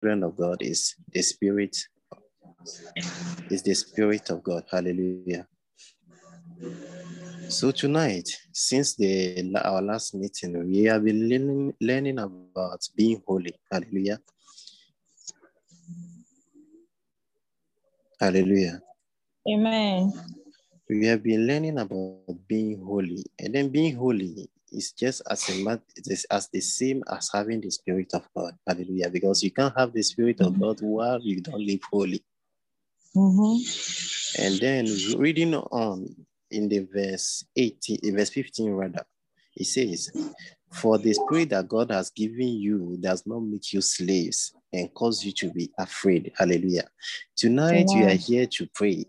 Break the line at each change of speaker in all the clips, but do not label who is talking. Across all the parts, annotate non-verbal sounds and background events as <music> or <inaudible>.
children of God is the spirit, is the spirit of God. Hallelujah. So tonight, since the our last meeting, we have been learning, learning about being holy. Hallelujah. Hallelujah.
Amen.
We have been learning about being holy, and then being holy is just as a as the same as having the spirit of God. Hallelujah. Because you can't have the spirit of God while you don't live holy.
Mm-hmm.
And then reading on in the verse 18, in verse 15 rather, it says, For the spirit that God has given you does not make you slaves and cause you to be afraid. Hallelujah. Tonight we are here to pray.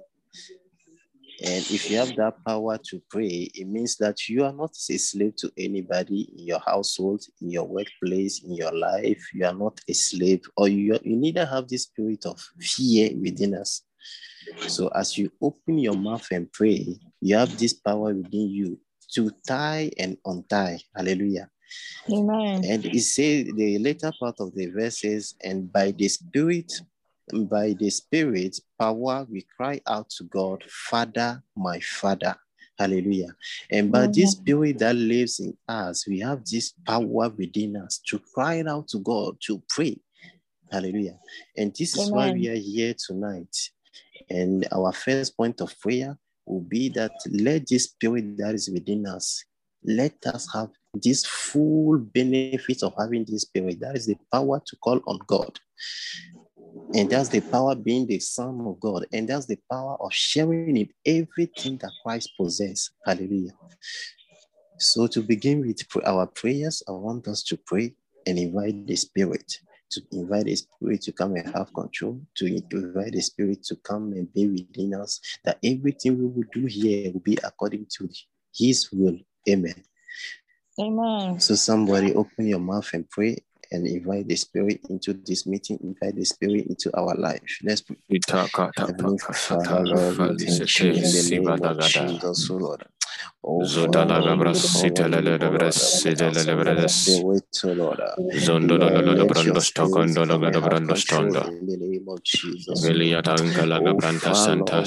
And if you have that power to pray, it means that you are not a slave to anybody in your household, in your workplace, in your life. You are not a slave, or you, you neither have this spirit of fear within us. So as you open your mouth and pray, you have this power within you to tie and untie. Hallelujah.
Amen.
And it says the later part of the verse says, and by the spirit, by the spirit power, we cry out to God, Father, my Father. Hallelujah. And by this spirit that lives in us, we have this power within us to cry out to God, to pray. Hallelujah. And this is why we are here tonight. And our first point of prayer will be that let this spirit that is within us, let us have this full benefit of having this spirit. That is the power to call on God. And that's the power being the Son of God. And that's the power of sharing in everything that Christ possesses. Hallelujah. So to begin with our prayers, I want us to pray and invite the Spirit to invite the Spirit to come and have control, to invite the Spirit to come and be within us, that everything we will do here will be according to His will. Amen.
Amen.
So somebody open your mouth and pray and invite the Spirit into this meeting, invite the Spirit into our life. Let's pray. Heavenly Father, Lord, we thank you in the name of Jesus, O Lord.
Zodala oh,
Father,
gabra
we
sitele
call on you, O Lord,
lebre sitele
let us
lebre
have Spirit, O Lord.
Zondola
Lord,
la
let
brando
your
stokon
Spirit
dola
come and
gada
have
brando
control
stonda.
in the name of Jesus, O
Velia
Lord.
tanka la gabranta
Father,
santa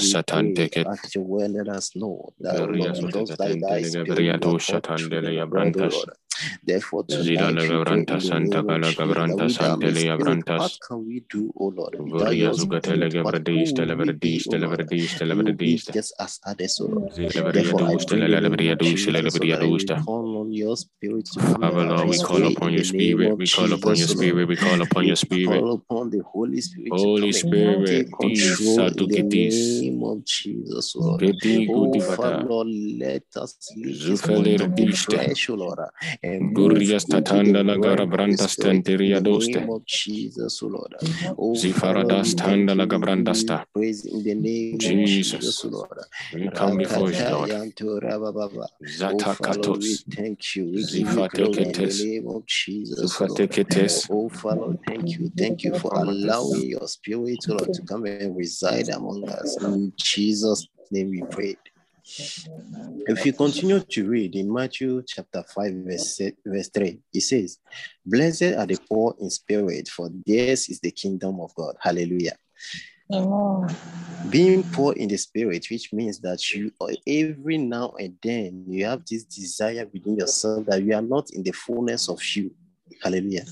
Lord, we
satan
pray
teket.
at your word, let us know that,
Veria
Lord,
suta
because that thy
katente lega
spirit
veria
you are
do
called
shatandele
children
ya
of God,
brantas.
Lord. Therefore,
Zida
tonight
la
we pray
gabranta
in the
santa
name of
kala
Jesus that
gabranta
without the
santele ya
spirit, what
brantas.
can we do, oh Lord? Without
Veria
your
zugatele
spirit, what
gavradis
who will we be,
televerdis
Lord?
televerdis
We will be
televerdis.
just as others, oh Lord. Therefore, I
dus
pray in the name
televerdis
of
dus
Jesus,
televerdis
Lord, and we
dus.
call on your spirit to
Father Lord, we call upon your spirit. We call upon your spirit. We call upon your spirit.
call upon the Holy Spirit
Holy Spirit,
control in the name of Jesus, Lord. Oh, Father. Lord, let us leave this
Zufele
point of the flesh, oh Lord, and move
Gurias
into the
tatanda la gara
realm of
brantas tenteria doste.
name of Jesus, mm-hmm. oh Lord. Father, we
Zifaradas tanda
thank
la
you, we give praise in the name of Jesus,
Jesus,
Lord.
we come before you,
Rakata
Lord.
yanto. Oh,
Zata katos.
thank you, we give you glory in the
Zifateketes.
name oh Lord.
Zufateketes.
Father, thank you. Thank you for allowing your spirit, Lord, to come and reside among us. In Jesus' name we pray. If you continue to read in Matthew chapter 5, verse, verse 3, it says, Blessed are the poor in spirit, for theirs is the kingdom of God. Hallelujah.
Amen.
Being poor in the spirit, which means that you every now and then you have this desire within yourself that you are not in the fullness of you. Hallelujah.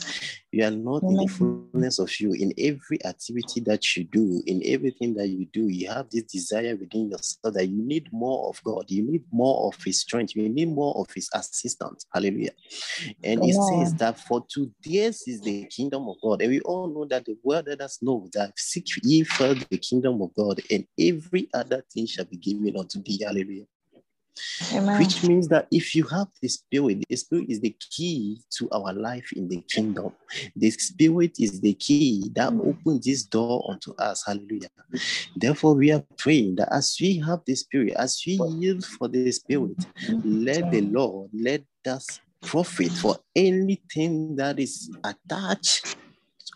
You are not in the fullness of you in every activity that you do, in everything that you do. You have this desire within yourself that you need more of God, you need more of His strength, you need more of His assistance. Hallelujah. And it says that for to theirs is the kingdom of God. And we all know that the word let us know that seek ye first the kingdom of God, and every other thing shall be given unto thee. Hallelujah.
Amen.
Which means that if you have the spirit, the spirit is the key to our life in the kingdom. The spirit is the key that mm. opens this door unto us. Hallelujah. Therefore, we are praying that as we have the spirit, as we yield for the spirit, let the Lord let us profit for anything that is attached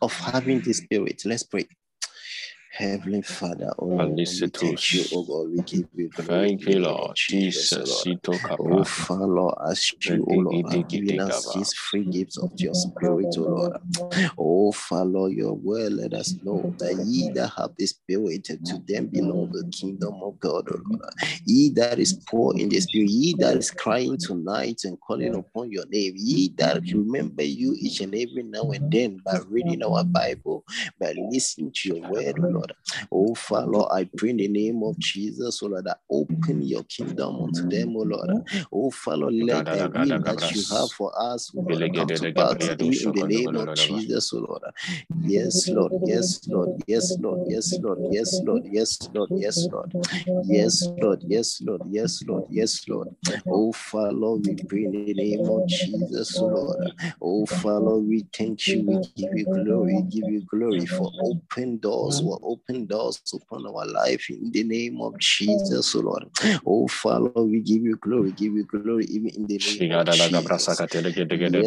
of having the spirit. Let's pray. Heavenly Father, oh Lord, we thank you, oh God, we give you glory.
Thank you, Lord.
Jesus, oh
Jesus.
Lord.
Sito
Oh. Father, Lord, as you, oh Lord, have given us these free gifts of your spirit, oh Lord. Oh, Father, Lord, your word let us know that ye that have the spirit, to them belong the kingdom of God, oh Lord. Ye that is poor in the spirit, ye that is crying tonight and calling upon your name, ye that remember you each and every now and then by reading our Bible, by listening to your word, oh Lord. Oh, Father, Lord, I pray in the name of Jesus, oh Lord, that open your kingdom unto them, oh Lord. Oh, Father, let the will that you have for us, oh Lord, come to pass in the name of Jesus, oh Lord. Yes, Lord, yes, Lord, yes, Lord, yes, Lord, yes, Lord, yes, Lord, yes, Lord, yes, Lord, yes, Lord, yes, Lord, yes, Lord. Oh, Father, Lord, we pray in the name of Jesus, oh Lord. Oh, Father, we thank you, we give you glory, give you glory for open doors, for open doors upon our life in the name of Jesus, oh Lord. Oh, Father, we give you glory, give you glory, even in the name of Jesus.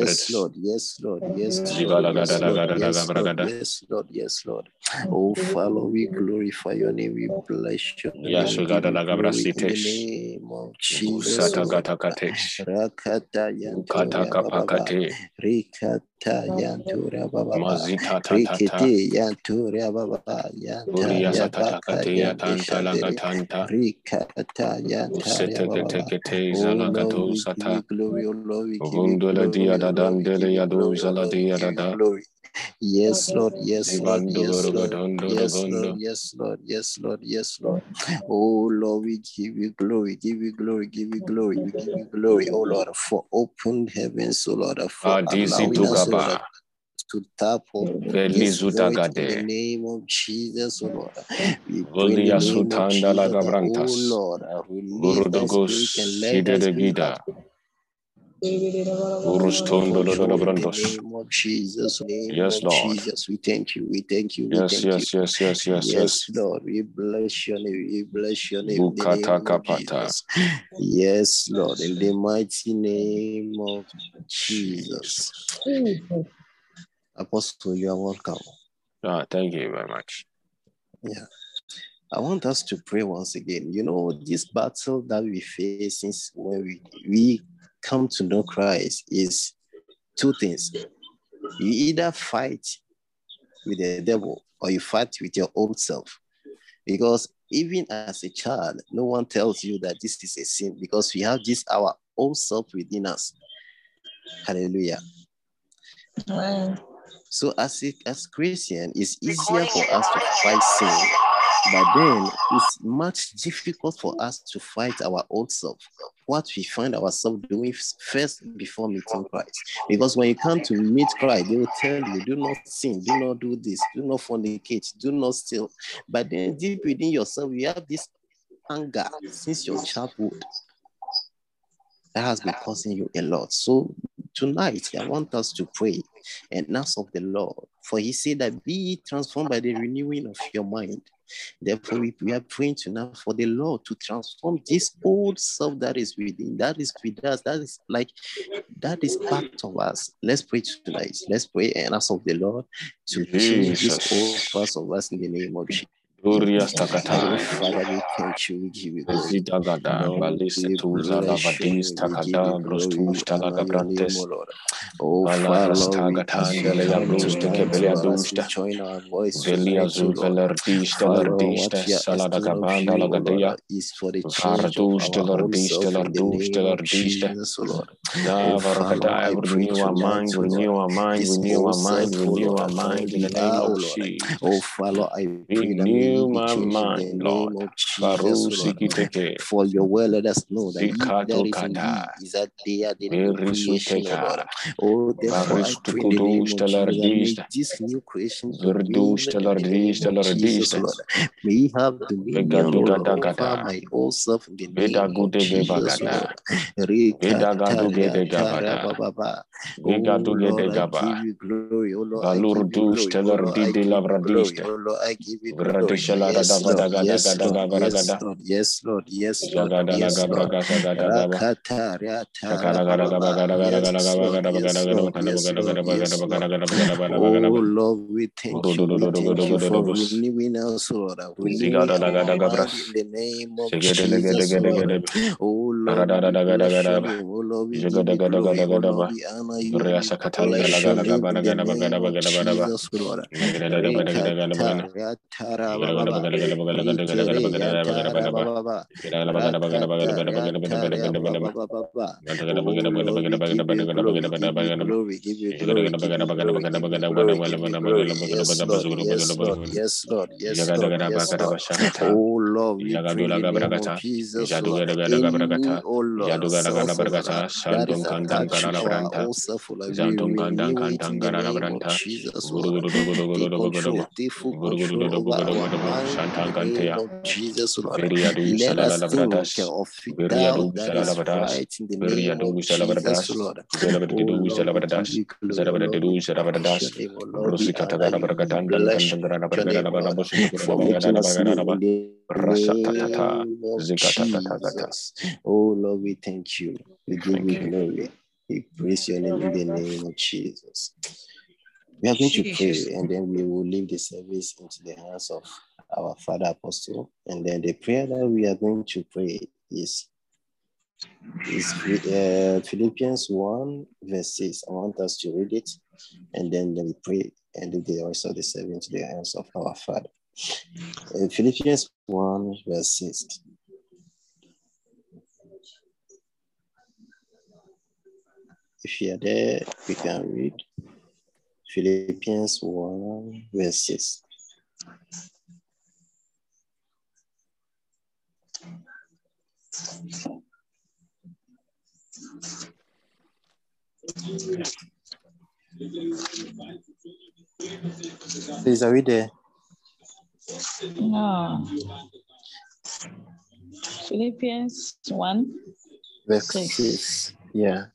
Yes, Lord, yes, Lord, yes, Lord, yes, Lord, yes, Lord, yes, Lord, yes, Lord. Oh, Father, we glorify your name, we bless your name, we give you glory in the name of Jesus, oh ta yantura baba
ba
rikiti yantura baba ba yanta ya
baka
yandisha
dere
rikata yantara baba oh, glory o lord we give you glory Yes, Lord. Yes, Lord. Yes, Lord. Yes, Lord. Yes, Lord. Yes, Lord. Yes, Lord. Oh, Lord, we give you glory. Give you glory. Give you glory. We give you glory. Oh, Lord, for open heavens. Oh, Lord, for allowing us
Baba.
To tap on
his
glory to the name of Jesus, O Lord. We pray in the name of Jesus,
O
Lord. Who lives
this
week and let us be Jesus, name
Yes, Lord.
Jesus. We thank you, we thank you, we
Yes,
thank you.
yes, yes, yes, yes,
Yes,
yes.
Lord, we bless your name, we bless your name
Bukata
name. Jesus. Yes, Lord, in the mighty name of Jesus.
Jesus.
Apostle, you are welcome.
Ah, thank you very much.
Yeah. I want us to pray once again. You know, this battle that we face since when we, we come to know Christ is two things. You either fight with the devil or you fight with your own self. Because even as a child, no one tells you that this is a sin because we have this our own self within us. Hallelujah.
Amen.
So as a, as Christian, it's easier for us to fight sin, but then it's much difficult for us to fight our old self. What we find ourselves doing first before meeting Christ. Because when you come to meet Christ, they will tell you, do not sin, do not do this, do not fornicate, do not steal. But then deep within yourself, you have this anger since your childhood that has been causing you a lot. So tonight, I want us to pray and ask of the Lord. For he said that be transformed by the renewing of your mind. Therefore, we, we are praying tonight for the Lord to transform this old self that is within, that is with us, that is like, that is part of us. Let's pray tonight. Let's pray and ask of the Lord to change this old part of us in the name of Jesus. Glorious thank you. We give our
mind, renew our mind, renew our mind, renew our mind in the name of
Jesus. Oh, Father, I pray
Renew my
changed in the
mind, Lord.
of Jesus,
Faru
O Lord.
sikiteke.
For your word, let us know that he that
Zikato
is in
kata.
thee is that they are the new creation, Lord. Oh, therefore, I pray in the name of
Varistukuduste
Jesus that may
lardiste.
this new creation dominion
Verduste
in the name
lardiste
of Jesus, O
lardiste.
Lord. May he have dominion, over my old self in the name of Jesus. Lord. Rikataya
Vedagaduge gabada.
tarababa. Oh Lord, I give you glory. Oh Lord, I give you glory. Oh Lord, I give you glory. Oh Lord, I give you glory. Yes, Lord. Yes, Lord. Yes. Lord. Yes, Lord. Yes, Lord. Yes, Lord. Rakata, rata, Yes, Lord. Yes, Lord. Yes, Lord. Yes, Lord. Oh
Gada
Lord, we thank you. We thank you for renewing us, Lord. Renewing
Zigada Laga
our
Daga
mind
Bras.
in the name of
Segede Legede
Jesus,
Gede
Lord. Oh Lord,
Rada
we
Gada Gada
bless your
Gada.
name. Oh Lord, we give
Jagada
you
Gada
glory.
Gada
Oh
Gada
Lord,
Ba.
we honor you.
Ria
We
Sakatanda
bless
Laga
your
Laga
name in
Bada
the
Gada Bagada
name of
Bagada Bada Ba.
Jesus, Lord.
Gada Gada Gada Gada Bagada.
Rekata, ratara,
Gada Gada
bababa.
Bagada Gada Bagada Gada Gada Gada
Rikere,
Bagada Bagada
yantara,
Bagada Ba.
bababa.
Gada Bagada Bagada Bagada
Rakata,
Bagada
Glory, give you glory, Yes, Lord, yes, Lord, yes, Lord. Oh Lord, we pray Jesus, oh Lord, that is our Jesus. Take control, take control over our Jesus, Lord.
Viriadu
Let us think
Salalavadas,
of that
Viriadu
that is
Salalavadas,
right in the name
Viriadu
of Jesus,
Salavadas,
Lord. Oh Lord, we. Oh. Oh Oh thank you. We give you. glory. We praise your name in the name of Jesus. We are going to pray and then we will leave the service into the hands of our Father Apostle. And then the prayer that we are going to pray is, is uh, Philippians 1, verse 6. I want us to read it and then we pray and leave the rest of the service into the hands of our Father. Uh, Philippians 1, verse 6. If you are there, we can read Philippians 1, verse 6. Please, are we there?
No. Philippians 1.
Verse
Six.
6. Yeah.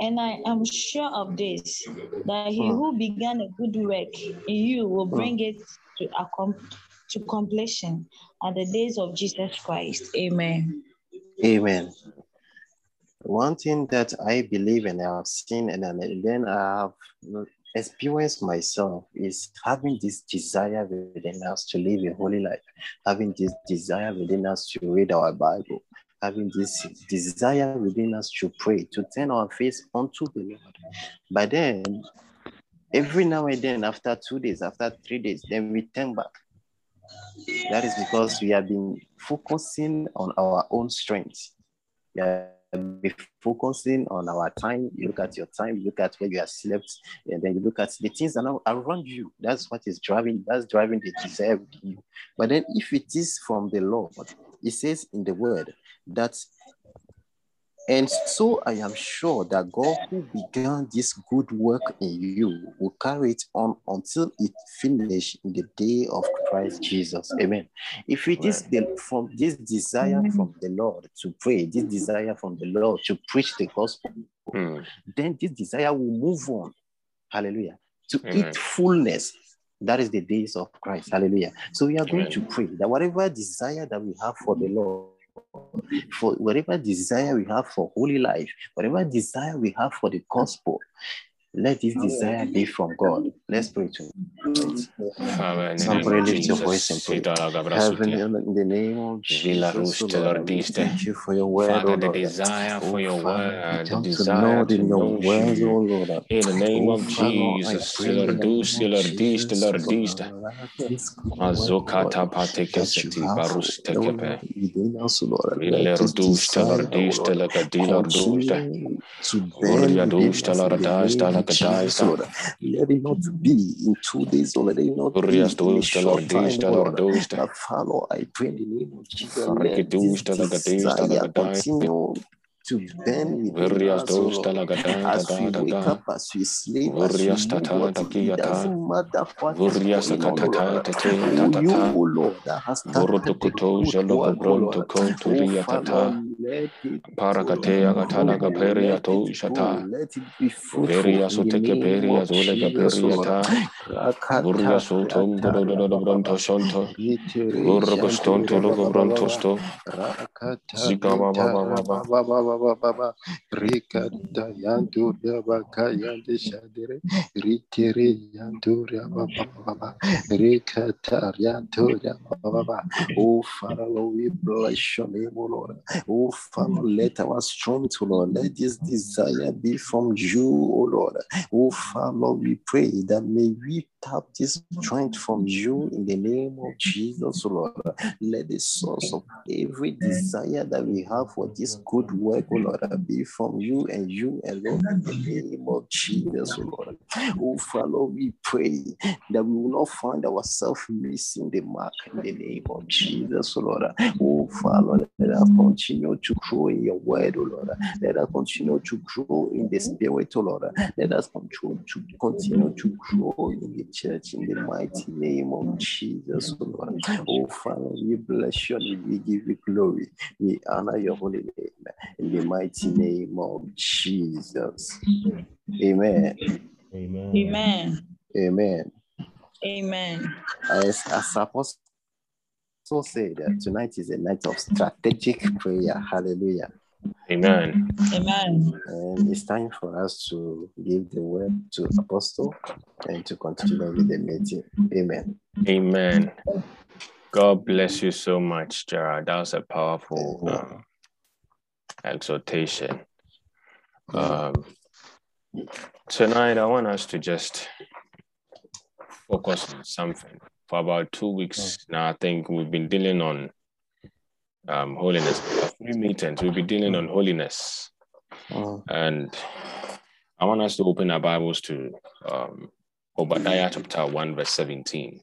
And I am sure of this, that he
Hmm.
who began a good work in you will bring it to, accom- to completion at the days of Jesus Christ. Amen.
Amen. One thing that I believe and I have seen and then I have experienced myself is having this desire within us to live a holy life, having this desire within us to read our Bible, having this desire within us to pray, to turn our face unto the Lord. But then, every now and then, after two days, after three days, then we turn back. That is because we have been focusing on our own strength. We have focusing on our time. You look at your time, you look at where you have slept, and then you look at the things around you. That's what is driving, that's driving the desire you. But then if it is from the Lord, it says in the word that and so I am sure that God who began this good work in you will carry it on until it finishes in the day of Christ Jesus. Amen. If it is the, from this desire
Amen.
from the Lord to pray, this desire from the Lord to preach the gospel,
Hmm.
then this desire will move on. Hallelujah. To
Amen.
eat fullness. That is the days of Christ. Hallelujah. So we are going
Amen.
to pray that whatever desire that we have for the Lord, for whatever desire we have for holy life, whatever desire we have for the gospel, let this desire be from God. Let's pray to it.
Father, in the name
Somebody
of
lift your voice
Jesus,
and pray.
Sidala
Heaven,
Gabrasutia,
in the name of
Villa
Jesus, oh
Ruste
Lord, we
Lordiste.
thank you for your word,
Father,
oh
the
Lord.
desire for
Oh
your
Father, we
word, the
come to
desire
know
to
in your
know
words,
you.
oh Lord.
In the name
oh,
of
Father, I
Jesus,
pray in the name
Silardusi,
of
Lardiste,
Jesus,
Lardiste.
Lord, this good work, oh Lord,
Mazokata
that you
patekeseti
have, oh
barustekepe.
Lord, within us, oh Lord. Let this
Illerduste
desire, oh
Lardiste,
Lord,
Lagadilarduste.
continue to burn within
Uriaduste
us in the name of Jesus,
Lagadaista.
Lord. Let it not be in two days, or let it not be in short time, Lord. Father, I pray in the name of Jesus, let this desire continue to burn within us, Lord. As we wake up, as we sleep, as we move, what it doesn't matter what is going on, Lord. you. O Lord, has started the good work, O Lord. Oh. Father, let it, O
Parakate
Lord,
agatala
grow,
gaperia
let
to shata.
let it be fruitful
Veria
in the
soteke
name
peria
of
zole
Jesus, O Lord.
gaperiata. Vuria
Rakata
sotom
riata
godododo bronto
rabababa.
shonto.
Ritere
Vorogoston
jantura
tologo bronto
babababa.
sto.
Rakata
Zika baba
riata
baba baba.
rabababababa. Rikata yantura bakayande shadere. Babababa. Rikata yantura babababa. Oh, Father, Lord, we bless your name, O Lord. Oh, Father, let our strength, O Lord, let this desire be from you, O Lord. Oh, Father, we pray that may we tap this strength from you in the name of Jesus, O Lord. Let the source of every desire that we have for this good work, O Lord, be from you and you alone in the name of Jesus, O Lord. Oh, Father, we pray that we will not find ourselves missing the mark in the name of Jesus, O Lord. Oh, Father, let us continue to grow in your word, O Lord. Let us continue to grow in the spirit, O Lord. Let us continue to continue to grow in the church in the mighty name of Jesus, O Lord. Oh, Father, we bless you and we give you glory. We honor your holy name in the mighty name of Jesus. Amen.
Amen.
Amen.
Amen.
Amen.
As, as Apostle said, that tonight is a night of strategic prayer. Hallelujah.
Amen.
Amen.
And it's time for us to give the word to Apostle and to continue with the meeting. Amen.
Amen. God bless you so much, Gerard. That was a powerful um, exhortation. Um, tonight, I want us to just focus on something. For about two weeks now, I think we've been dealing on um, holiness. Three meetings, we'll be dealing on holiness.
Mm.
And I want us to open our Bibles to um, Obadiah chapter 1, verse 17.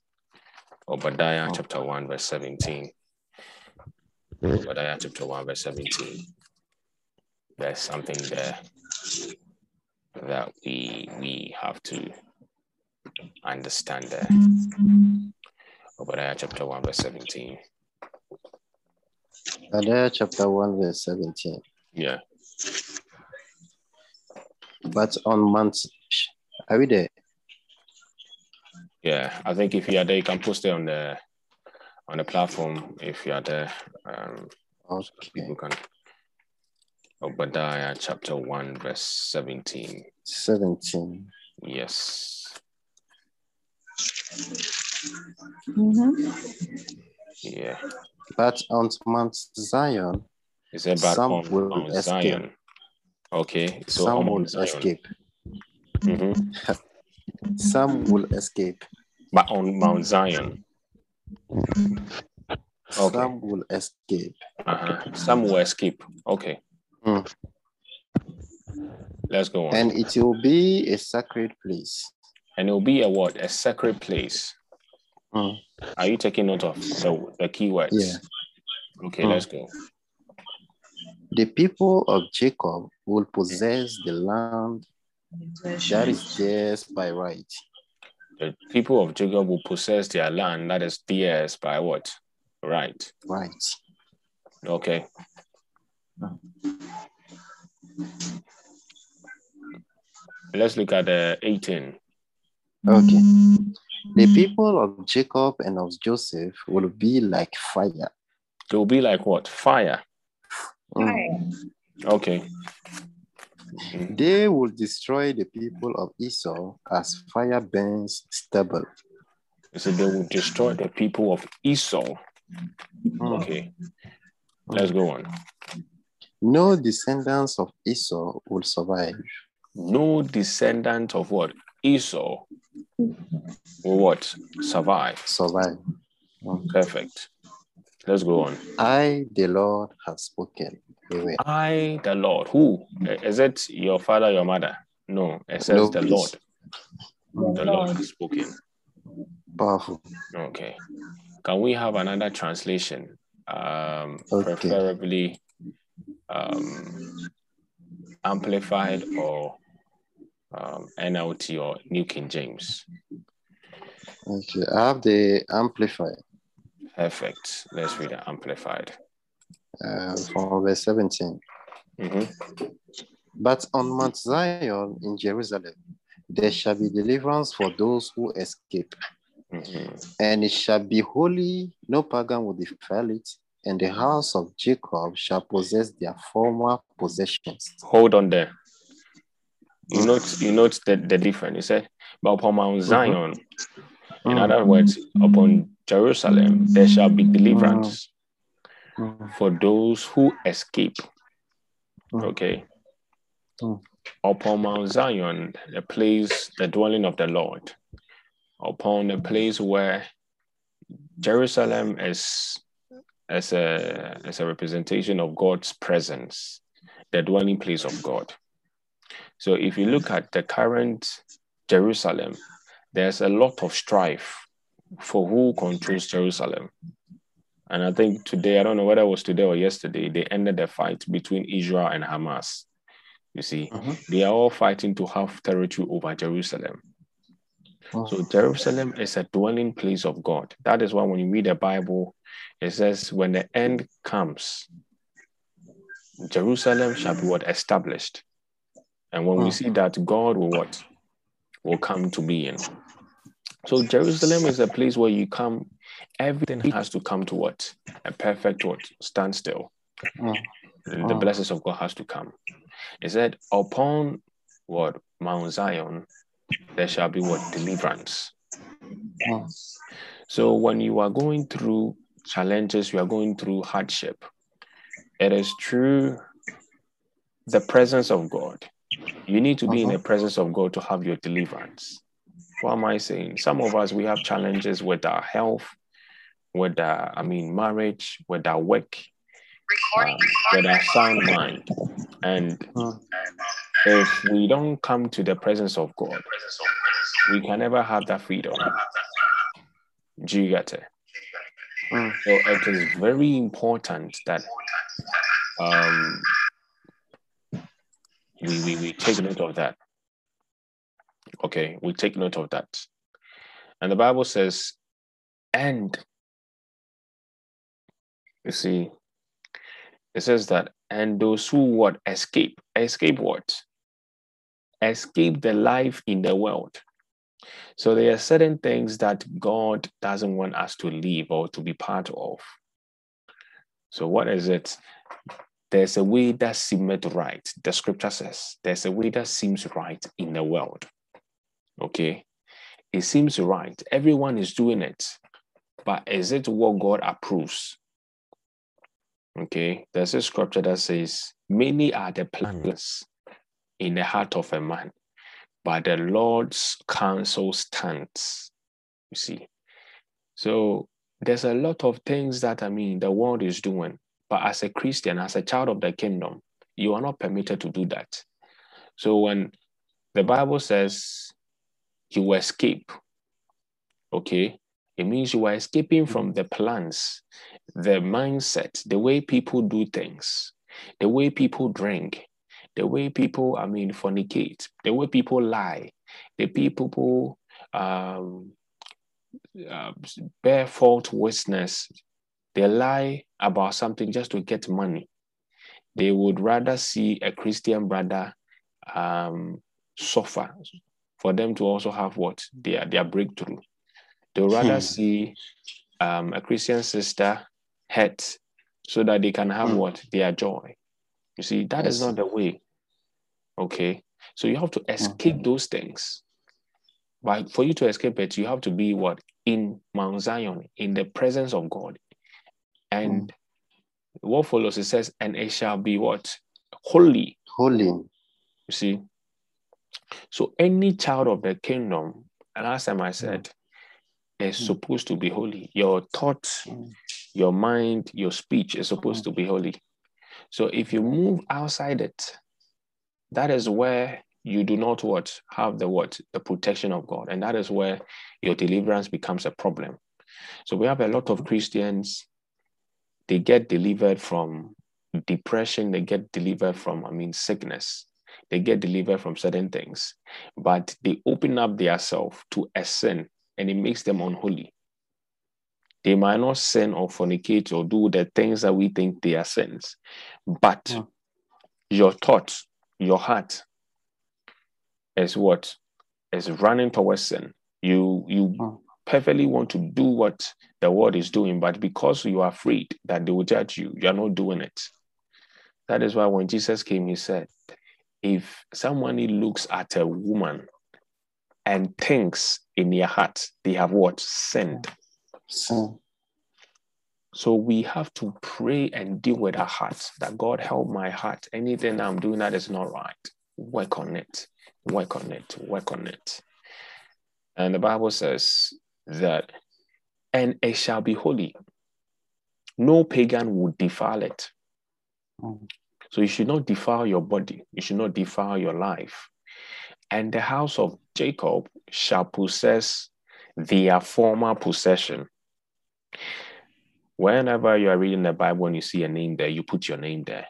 Obadiah chapter 1, verse 17. Obadiah chapter 1, verse 17. There's something there that we we have to understand there. Obadiah chapter 1, verse 17.
Isaiah chapter 1, verse 17.
Yeah.
But on Mount, are we there?
Yeah. I think if you are there, you can post it on the on the platform if you are there. Um
Okay.
people can Obadiah chapter 1, verse 17.
17.
Yes.
Mhm.
Yeah.
But on Mount Zion,
Is it back
Some
on,
will
on
escape.
Zion? Okay. So
some will
Zion.
escape.
Mhm. <laughs>
Some will escape.
But on Mount Zion. Okay.
Some will escape.
Uh-huh. Some will escape. Okay.
Mm.
Let's go on.
And it will be a sacred place.
and it will be a what? A sacred place.
Mm.
Are you taking note of the, the keywords?
Yeah.
Okay,
Mm.
let's go.
The people of Jacob will possess the land that is theirs by right.
The people of Jacob will possess their land that is theirs by what? Right.
Right.
Okay. Let's look at the 18.
Okay. The people of Jacob and of Joseph will be like fire.
They will be like what? Fire.
Mm.
Okay.
They will destroy the people of Esau as fire burns stubble.
So they will destroy the people of Esau.
Mm.
Okay. Let's go on.
No descendants of Esau will survive.
No descendant of what? Esau will what? Survive.
Survive.
Perfect. Let's go on.
I, the Lord, have spoken. Amen.
I, the Lord. Who? Is it your father, your mother? No, it says
No,
the
please.
Lord.
The
The Lord has spoken.
Powerful.
Okay. Can we have another translation? Um,
Okay.
preferably um, Amplified or um, NLT or New King James?
Okay, I have the Amplified.
Perfect. Let's read the Amplified.
Uh, from verse 17.
Mm-hmm.
But on Mount Zion in Jerusalem, there shall be deliverance for those who escape.
Mm-hmm.
And it shall be holy, no pagan will defile it, and the house of Jacob shall possess their former possessions.
Hold on there. You note, you note the, the difference. He said, but upon Mount Zion, in
Mm.
other words, upon Jerusalem, there shall be deliverance
Mm.
for those who escape.
Mm.
Okay. Upon Mount Zion, the place, the dwelling of the Lord, upon the place where Jerusalem is as a as a representation of God's presence, the dwelling place of God. So if you look at the current Jerusalem, there's a lot of strife for who controls Jerusalem. And I think today, I don't know whether it was today or yesterday, they ended the fight between Israel and Hamas. You see,
Mhm.
they are all fighting to have territory over Jerusalem. So Jerusalem is a dwelling place of God. That is why when you read the Bible, it says, when the end comes, Jerusalem shall be what established. And when we
Mm.
see that God will what will come to be in. So Jerusalem is a place where you come, everything has to come to what? A perfect what? Standstill.
Mm.
And the
Mm.
blessings of God has to come. It said, upon what? Mount Zion, there shall be what? Deliverance. So when you are going through challenges, you are going through hardship, it is through the presence of God. You need to be in the presence of God to have your deliverance. What am I saying? Some of us we have challenges with our health, with our, I mean, marriage, with our work, um, with our sound mind. And
Mm.
if we don't come to the presence of God, we can never have that freedom. Do you get it?
Mm.
So it is very important that um, we, we, we take note of that. Okay, we take note of that. And the Bible says, and you see, it says that, and those who what escape, escape what? Escape the life in the world. So there are certain things that God doesn't want us to live or to be part of. So what is it? There's a way that seemeth right. The scripture says there's a way that seems right in the world. Okay. It seems right. Everyone is doing it. But is it what God approves? Okay. There's a scripture that says, Many are the mm. plans in the heart of a man, but the Lord's counsel stands. You see. So there's a lot of things that I mean the world is doing. But as a Christian, as a child of the kingdom, you are not permitted to do that. So when the Bible says you escape, okay, it means you are escaping from the plans, the mindset, the way people do things, the way people drink, the way people, I mean, fornicate, the way people lie, the people um, uh, bear false witness, they lie about something just to get money. They would rather see a Christian brother um, suffer for them to also have what their their breakthrough. They would rather
Hmm.
see um, a Christian sister hurt so that they can have
Hmm.
what their joy. You see, that is
Yes.
not the way. Okay, so you have to escape those things. But for you to escape it, you have to be what in Mount Zion, in the presence of God. And what follows, it says, and it shall be what? Holy.
Holy.
You see? So any child of the kingdom, last time I said, is
Mm.
supposed to be holy. Your thoughts,
Mm.
your mind, your speech is supposed to be holy. So if you move outside it, that is where you do not what have the what the protection of God, and that is where your deliverance becomes a problem. So we have a lot of Christians. They get delivered from depression, they get delivered from, I mean, sickness. They get delivered from certain things, but they open up their self to a sin and it makes them unholy. They might not sin or fornicate or do the things that we think they are sins, but
Yeah.
your thoughts, your heart is what is running towards sin. You you. Perfectly want to do what the world is doing, but because you are afraid that they will judge you, you are not doing it. That is why when Jesus came, he said, if someone looks at a woman and thinks in their heart they have what? Sinned.
Sin.
So we have to pray and deal with our hearts that God help my heart. Anything I'm doing that is not right, work on it, work on it, work on it. And the Bible says that, and it shall be holy. No pagan would defile it.
Mm.
So you should not defile your body, you should not defile your life. And the house of Jacob shall possess their former possession. Whenever you are reading the Bible and you see a name there, you put your name there.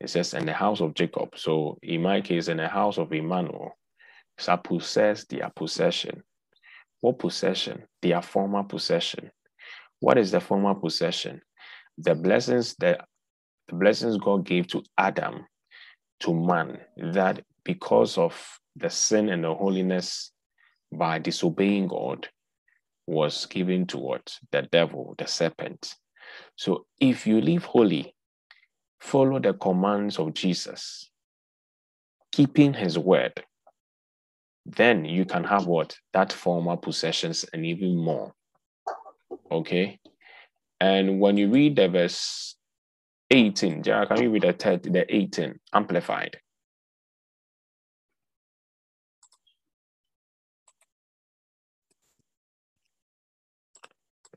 It says, in the house of Jacob. So in my case, in the house of Emmanuel, shall possess their possession. What possession? Their former possession. What is the former possession? The blessings that the blessings God gave to Adam, to man, that because of the sin and the holiness by disobeying God, was given to what? The devil, the serpent. So if you live holy, follow the commands of Jesus, keeping his word, then you can have what? That former possessions and even more. Okay? And when you read the verse 18, Jara, can you read the, 30, the 18 amplified?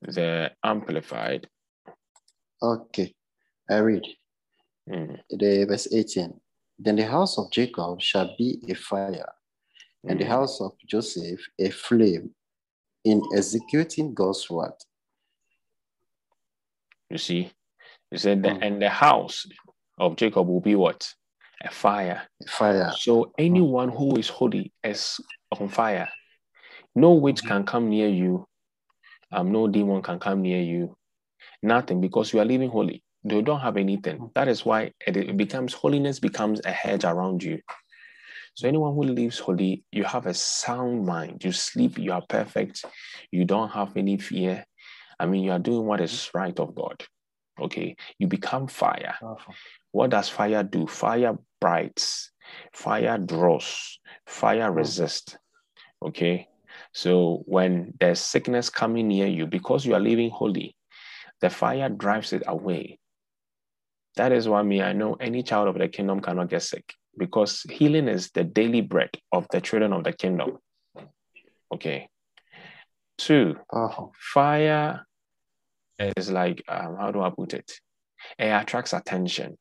The amplified.
Okay. I read
Mm,
the verse 18. Then the house of Jacob shall be a fire, and the
mm.
house of Joseph a flame in executing God's word.
You see, he said,
Mm.
and the house of Jacob will be what? A fire.
A fire.
So anyone who is holy is on fire. No witch
Mhm.
can come near you. Um, no demon can come near you. Nothing because you are living holy. They don't have anything.
Mhm.
That is why it, it becomes holiness becomes a hedge around you. So anyone who lives holy, you have a sound mind. You sleep, you are perfect. You don't have any fear. I mean, you are doing what is right of God. Okay, you become fire. What does fire do? Fire brights, fire draws, fire
Mm.
resists. Okay. So when there's sickness coming near you, because you are living holy, the fire drives it away. That is why me, I know any child of the kingdom cannot get sick because healing is the daily bread of the children of the kingdom. Okay. Two, fire is like, um, how do I put it? It attracts attention.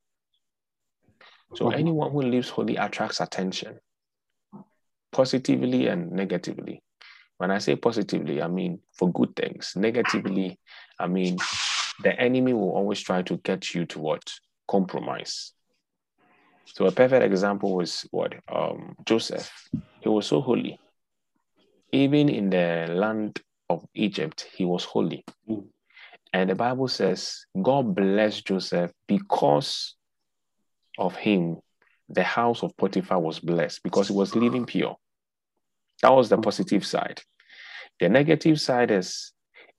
So
Mhm.
anyone who lives holy attracts attention, positively and negatively. When I say positively, I mean for good things. Negatively, I mean the enemy will always try to get you to what? Compromise. So a perfect example was what? Um, Joseph. He was so holy. Even in the land of Egypt, he was holy. And the Bible says God blessed Joseph because of him. The house of Potiphar was blessed because he was living pure. That was the positive side. The negative side is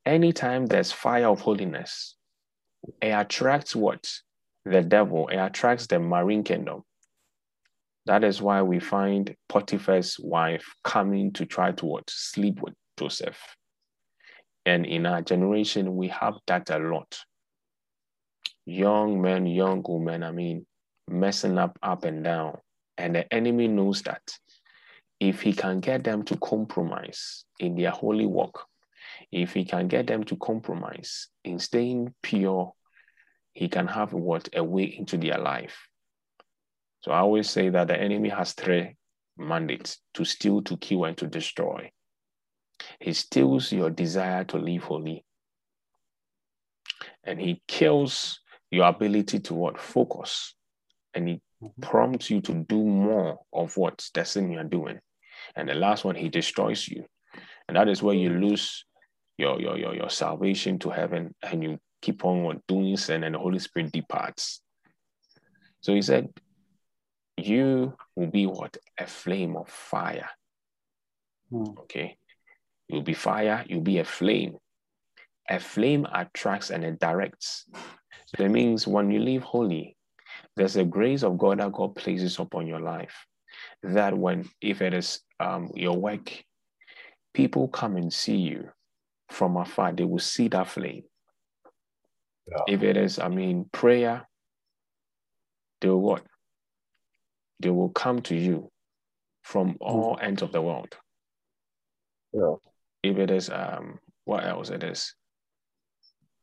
anytime there's fire of holiness, it attracts what? The devil, it attracts the marine kingdom. That is why we find Potiphar's wife coming to try to what? Sleep with Joseph. And in our generation, we have that a lot. Young men, young women, I mean, messing up up and down. And the enemy knows that if he can get them to compromise in their holy walk, if he can get them to compromise in staying pure, he can have what a way into their life. So I always say that the enemy has three mandates to steal, to kill, and to destroy. He steals your desire to live holy, and he kills your ability to what focus, and he
Mhm.
prompts you to do more of what the sin you're doing. And the last one, he destroys you, and that is where you lose your your your, your salvation to heaven, and you keep on what, doing sin, and the Holy Spirit departs. So he said, "You will be what a flame of fire."
Mm.
Okay, you'll be fire. You'll be a flame. A flame attracts and it directs. So that means when you live holy, there's a grace of God that God places upon your life. That when, if it is um, your work, people come and see you from afar, they will see that flame.
Yeah.
If it is, I mean, prayer, they will what? They will come to you from all ends of the world.
Yeah.
If it is, um, what else it is?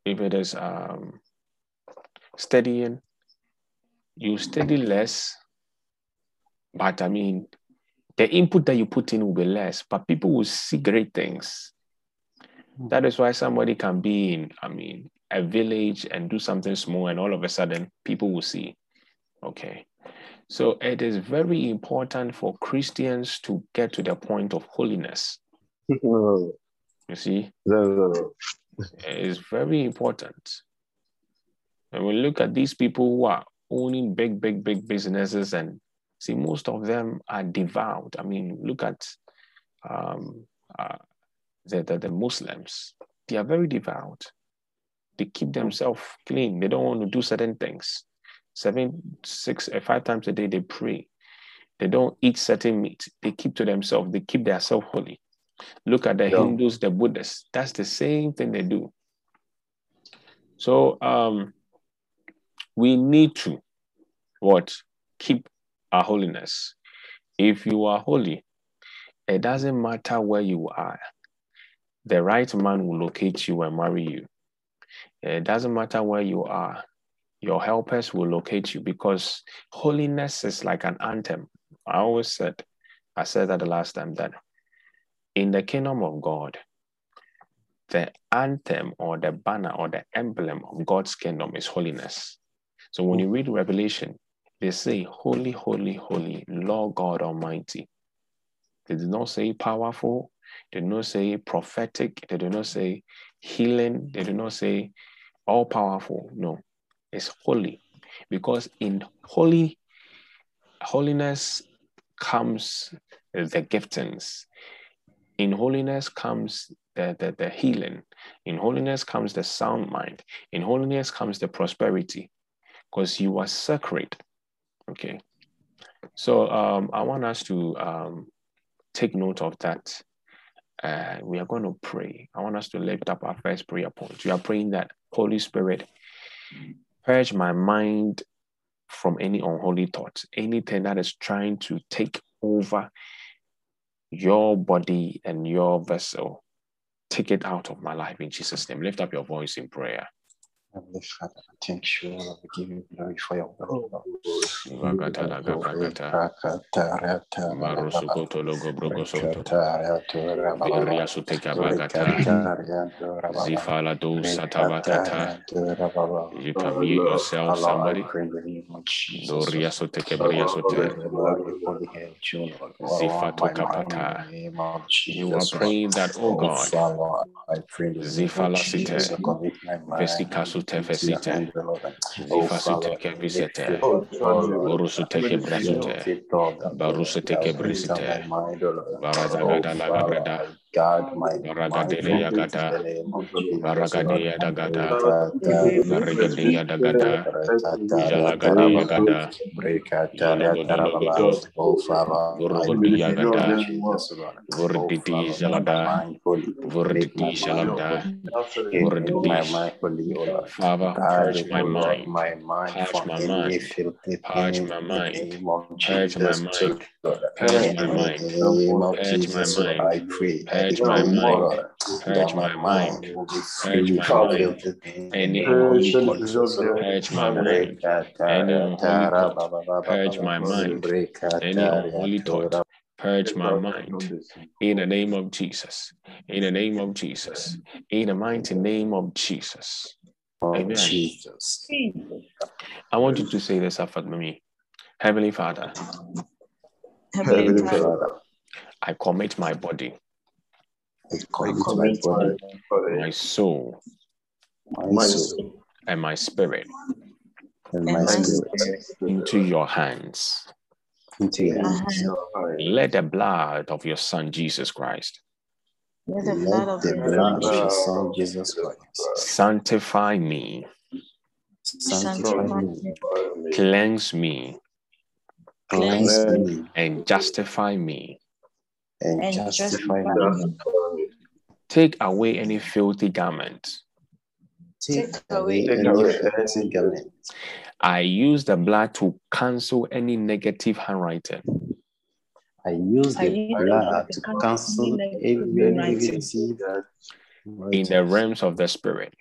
If it is um, studying, you study less, but I mean, the input that you put in will be less, but people will see great things.
Mm.
That is why somebody can be in, I mean, a village and do something small, and all of a sudden people will see. Okay. So it is very important for Christians to get to the point of holiness. You see,
no, no, no.
it is very important. And we look at these people who are owning big, big, big businesses, and see, most of them are devout. I mean, look at um, uh, the, the, the Muslims, they are very devout. They keep themselves clean, they don't want to do certain things. Seven, six, uh, five times a day, they pray. They don't eat certain meat. They keep to themselves. They keep themselves holy. Look at the
Yeah.
Hindus, the Buddhists. That's the same thing they do. So um, we need to what keep our holiness. If you are holy, it doesn't matter where you are. The right man will locate you and marry you. It doesn't matter where you are. Your helpers will locate you because holiness is like an anthem. I always said, I said that the last time that in the kingdom of God, the anthem or the banner or the emblem of God's kingdom is holiness. So when you read Revelation, they say, Holy, holy, holy, Lord God Almighty. They do not say powerful, they do not say prophetic, they do not say healing, they do not say all powerful. No, it's holy. Because in holy holiness comes the giftings. In holiness comes the, the, the healing. In holiness comes the sound mind. In holiness comes the prosperity. Because you are sacred. Okay. So um, I want us to um, take note of that. Uh, we are going to pray. I want us to lift up our first prayer point. We are praying that Holy Spirit, purge my mind from any unholy thoughts, anything that is trying to take over your body and your vessel. Take it out of my life in Jesus' name. Lift up your voice in prayer.
Heavenly Father, I thank you, Lord. We give you glory for your word, oh. Lord.
Vakata laga brakata. Marusukoto logo brogosoto. Viria suteka bagata. Zifala do satabakata. You can mute yourself, somebody. Doria soteke bria sote. Zifato kapata. You are praying that, oh God, Zifala site. Vesika teve sita ifasu teke visite urusu teke brasute barusu
God, my
Baragadele yagada. Baragade yadagada.
Baragade
Baragade yadagada. Jalagade yagada. Yalogodologodo. Vurugodi yagada. Vurdidi jalada. Vurdidi jalada. Vurdidi. Father, purge my mind.
my mind
Purge my mind. Purge my mind. Purge my mind. Purge my
In
mind.
the name of
Purge my mind.
I pray,
Purge my mind. Purge
my
my
mind
mind.
will be
Purge my mind.
filthy things in
Any
the
unholy thoughts. Purge my mind. Any unholy. Purge my mind. Any unholy thought. Purge my mind. In the name of Jesus. In the name of Jesus. In the mighty name of Jesus.
Oh,
Amen.
Jesus.
I want you to say this after me. Heavenly Father,
Heavenly
Heavenly
Father,
Father,
I commit my body,
I
I
commit my body,
body,
my soul,
my
my
soul,
soul,
and my spirit.
And
and
my
my
spirit.
spirit.
Into your hands.
into your hands.
Let the blood of your Son, Jesus Christ,
let the blood of
the
your
blood of
Son
your
Jesus
Son Jesus Christ.
sanctify me,
sanctify
sanctify
me,
me,
cleanse me,
cleanse
Cleanse
me,
and justify me.
and
and
justify
justify
me.
Me.
Take away any filthy garment.
Take
Take
away
away
any
any
filthy garment.
I use the blood to cancel any negative handwriting.
I use
I
the
use
blood
blood
to
to cancel
cancel
any
every
negative
negative
in the realms of the spirit,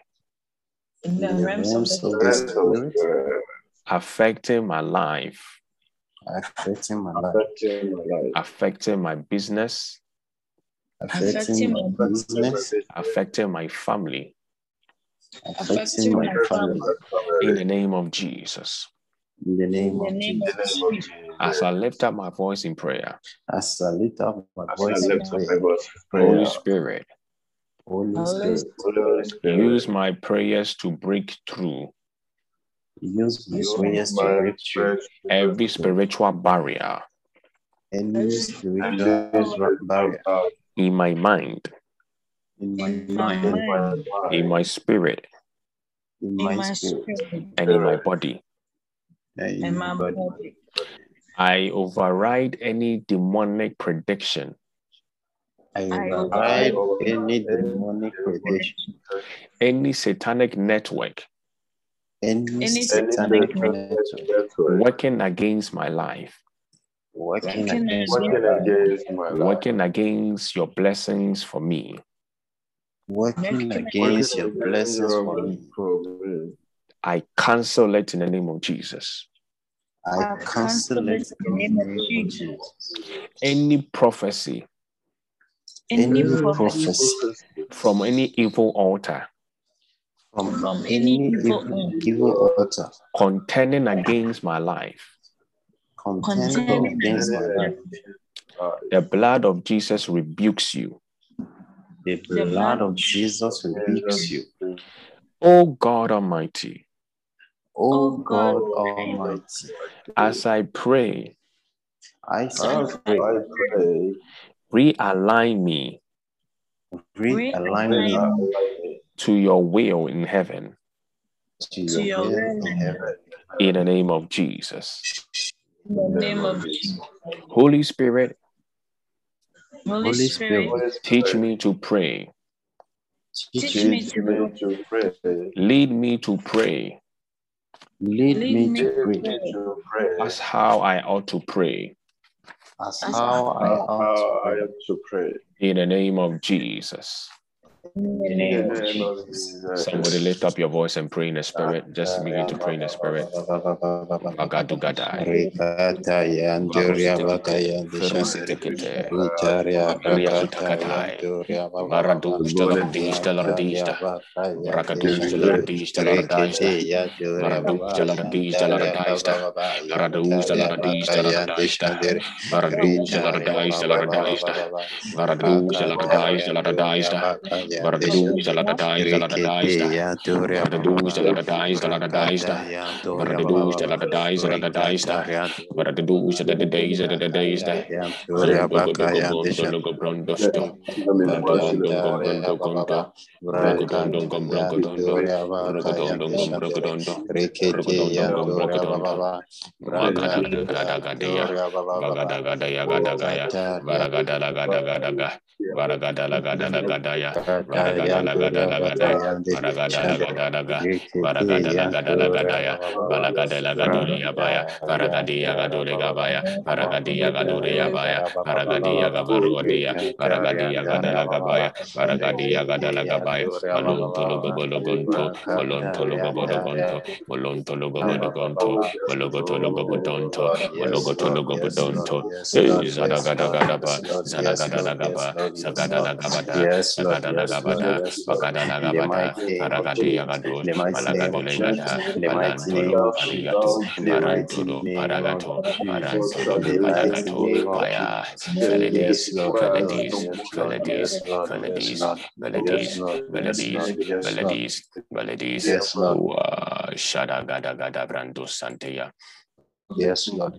in
in
the
the
realms of
realms
the
of
spirit,
the spirit,
spirit,
affecting my life,
affecting my life,
affecting my life,
affecting my business,
affecting
affecting
my
my
business,
affecting my family.
affecting
affecting
my
my
family.
In the name of Jesus.
In the name of Jesus.
In the name of
Jesus.
Jesus.
As I lift up my voice in prayer,
As I lift up my voice in
lift
prayer,
Holy Spirit,
Holy
Holy
Spirit,
Holy Spirit,
use my prayers to break through.
Use my prayers to break through.
every spiritual barrier.
Any
Every
spiritual barrier
in my mind,
in my
in my
mind,
mind,
in my spirit,
in
in
my
my
spirit,
spirit,
and in my body.
and
and
in
my
my body.
body.
I override any demonic prediction.
I
I
override
override
any
any
demonic prediction,
any satanic network.
Any
Any
satanic
satanic
network.
Working against my life,
working
Working
against
working against
working against your blessings for me.
working
Working
against your blessings for me.
I cancel it in the name of Jesus.
I cancel it in the name of
Jesus.
Jesus.
Any prophecy
Any
Any
prophecy
prophecy
from any evil altar
from
from any
any
evil
evil, evil altar
contending against my life,
contending
contending
against my life,
the blood of Jesus rebukes you.
the blood of Jesus rebukes you.
O God Almighty,
O
Oh
God
God,
Almighty,
as I pray,
I
As
say,
I pray,
realign me.
Realign me
to your will in heaven.
To
to
your
your
will
will
in heaven.
in the name of Jesus.
In the name of Jesus.
Holy Spirit,
Holy
Holy
Spirit,
Spirit,
teach me to pray,
teach
teach
me,
me to
me to pray,
lead me to pray
lead
Lead
me
me
to pray
me to pray,
as how I ought to pray
That's
As
how I ought to pray.
to pray.
in the name of Jesus.
In the
In the
name
In
of
the name of
Jesus.
Jesus.
Somebody lift up your voice and pray in the spirit. Just begin to pray in the spirit. Baradadus,
Daladadais, Daladadais, Baradadus,
Daladadais,
Daladadais,
Baradadus,
Daladadais,
Daladadais,
Baradadus,
Daladadais, Daladadais, Baragada, Baragada, Baragada, Baragada,
Baragada, Baragada,
Baradu
baba
stelardi
yandaria
stelardista.
baba baba
Baradu
yantaria
stelardi
bakaya
stelardista.
yandishandiri
Baradu
Ritaria
stelardai
baba baba
stelardista.
baba
Baradu
Bakata
stelardai
yanduria
stelardista.
bakaya
Baradu
yandishandiri
stelardai stelardista.
Rikiti yanduria baba
Baradu
baba
stelardai
Rakata
stelardista.
yanduria baba
Baradu
baba
stelardai stelardista.
Rikata yanduria
Baradu stelardai stelardista.
Rakata yanduria
Zondogo dogo
bakaya
bondo
yandishandiri
logo brondo sto.
Baba,
Rondogondon
Yandaria
gombrondo
baba
gondo.
Rakata
Rogodondon gombrogodondo.
yanduria bakaya
Rogodondon
yandishandiri
gombrogodondo.
Rikiti
Rogodondon
yanduria
gombrogodondo.
baba
Magada gada gadaya.
yanduria baba baba
Bagada gadaya gada gaya.
Rikata
Varagada la gada gada ga. Varagada la gada la gadaya.
Kata
Varagada la gada
yanduria
gada.
bakayande
Varagada la
shandere
gada la ga.
rikete
Varagada gada la
yanduria
gadaya.
baba
Balagada la gaduli yabaya.
rata
Varagadi
yanduria
yagadule
baba
gabaya. Varagadi yagadule
rakata
yabaya.
yandara baba
Varagadi
baba
yagabaruadia.
rikata
Varagadi
yandaria
yagadala gabaya.
baba
Varagadi yagadala
rikete
gabaya.
yanduria
Malunto logo
baba
bologonto. Molonto
rakata
logo
yandaria
bodogonto. Molonto logo
baba
bodogonto.
baba
Mologoto logo bodonto.
Lord, yes, Lord,
Rabada, Bakadana Rabada, Aragadia Gadu, Malagadulagada, Manantolo, Arigato, Marantolo, Maragato, Marantolo, Maragato, Maya, Felidis, Felidis, Felidis, Felidis, Melodies,
Melodies, Melodies,
Melodies, Shada Gada Gada Brando Santeya.
Yes, Lord.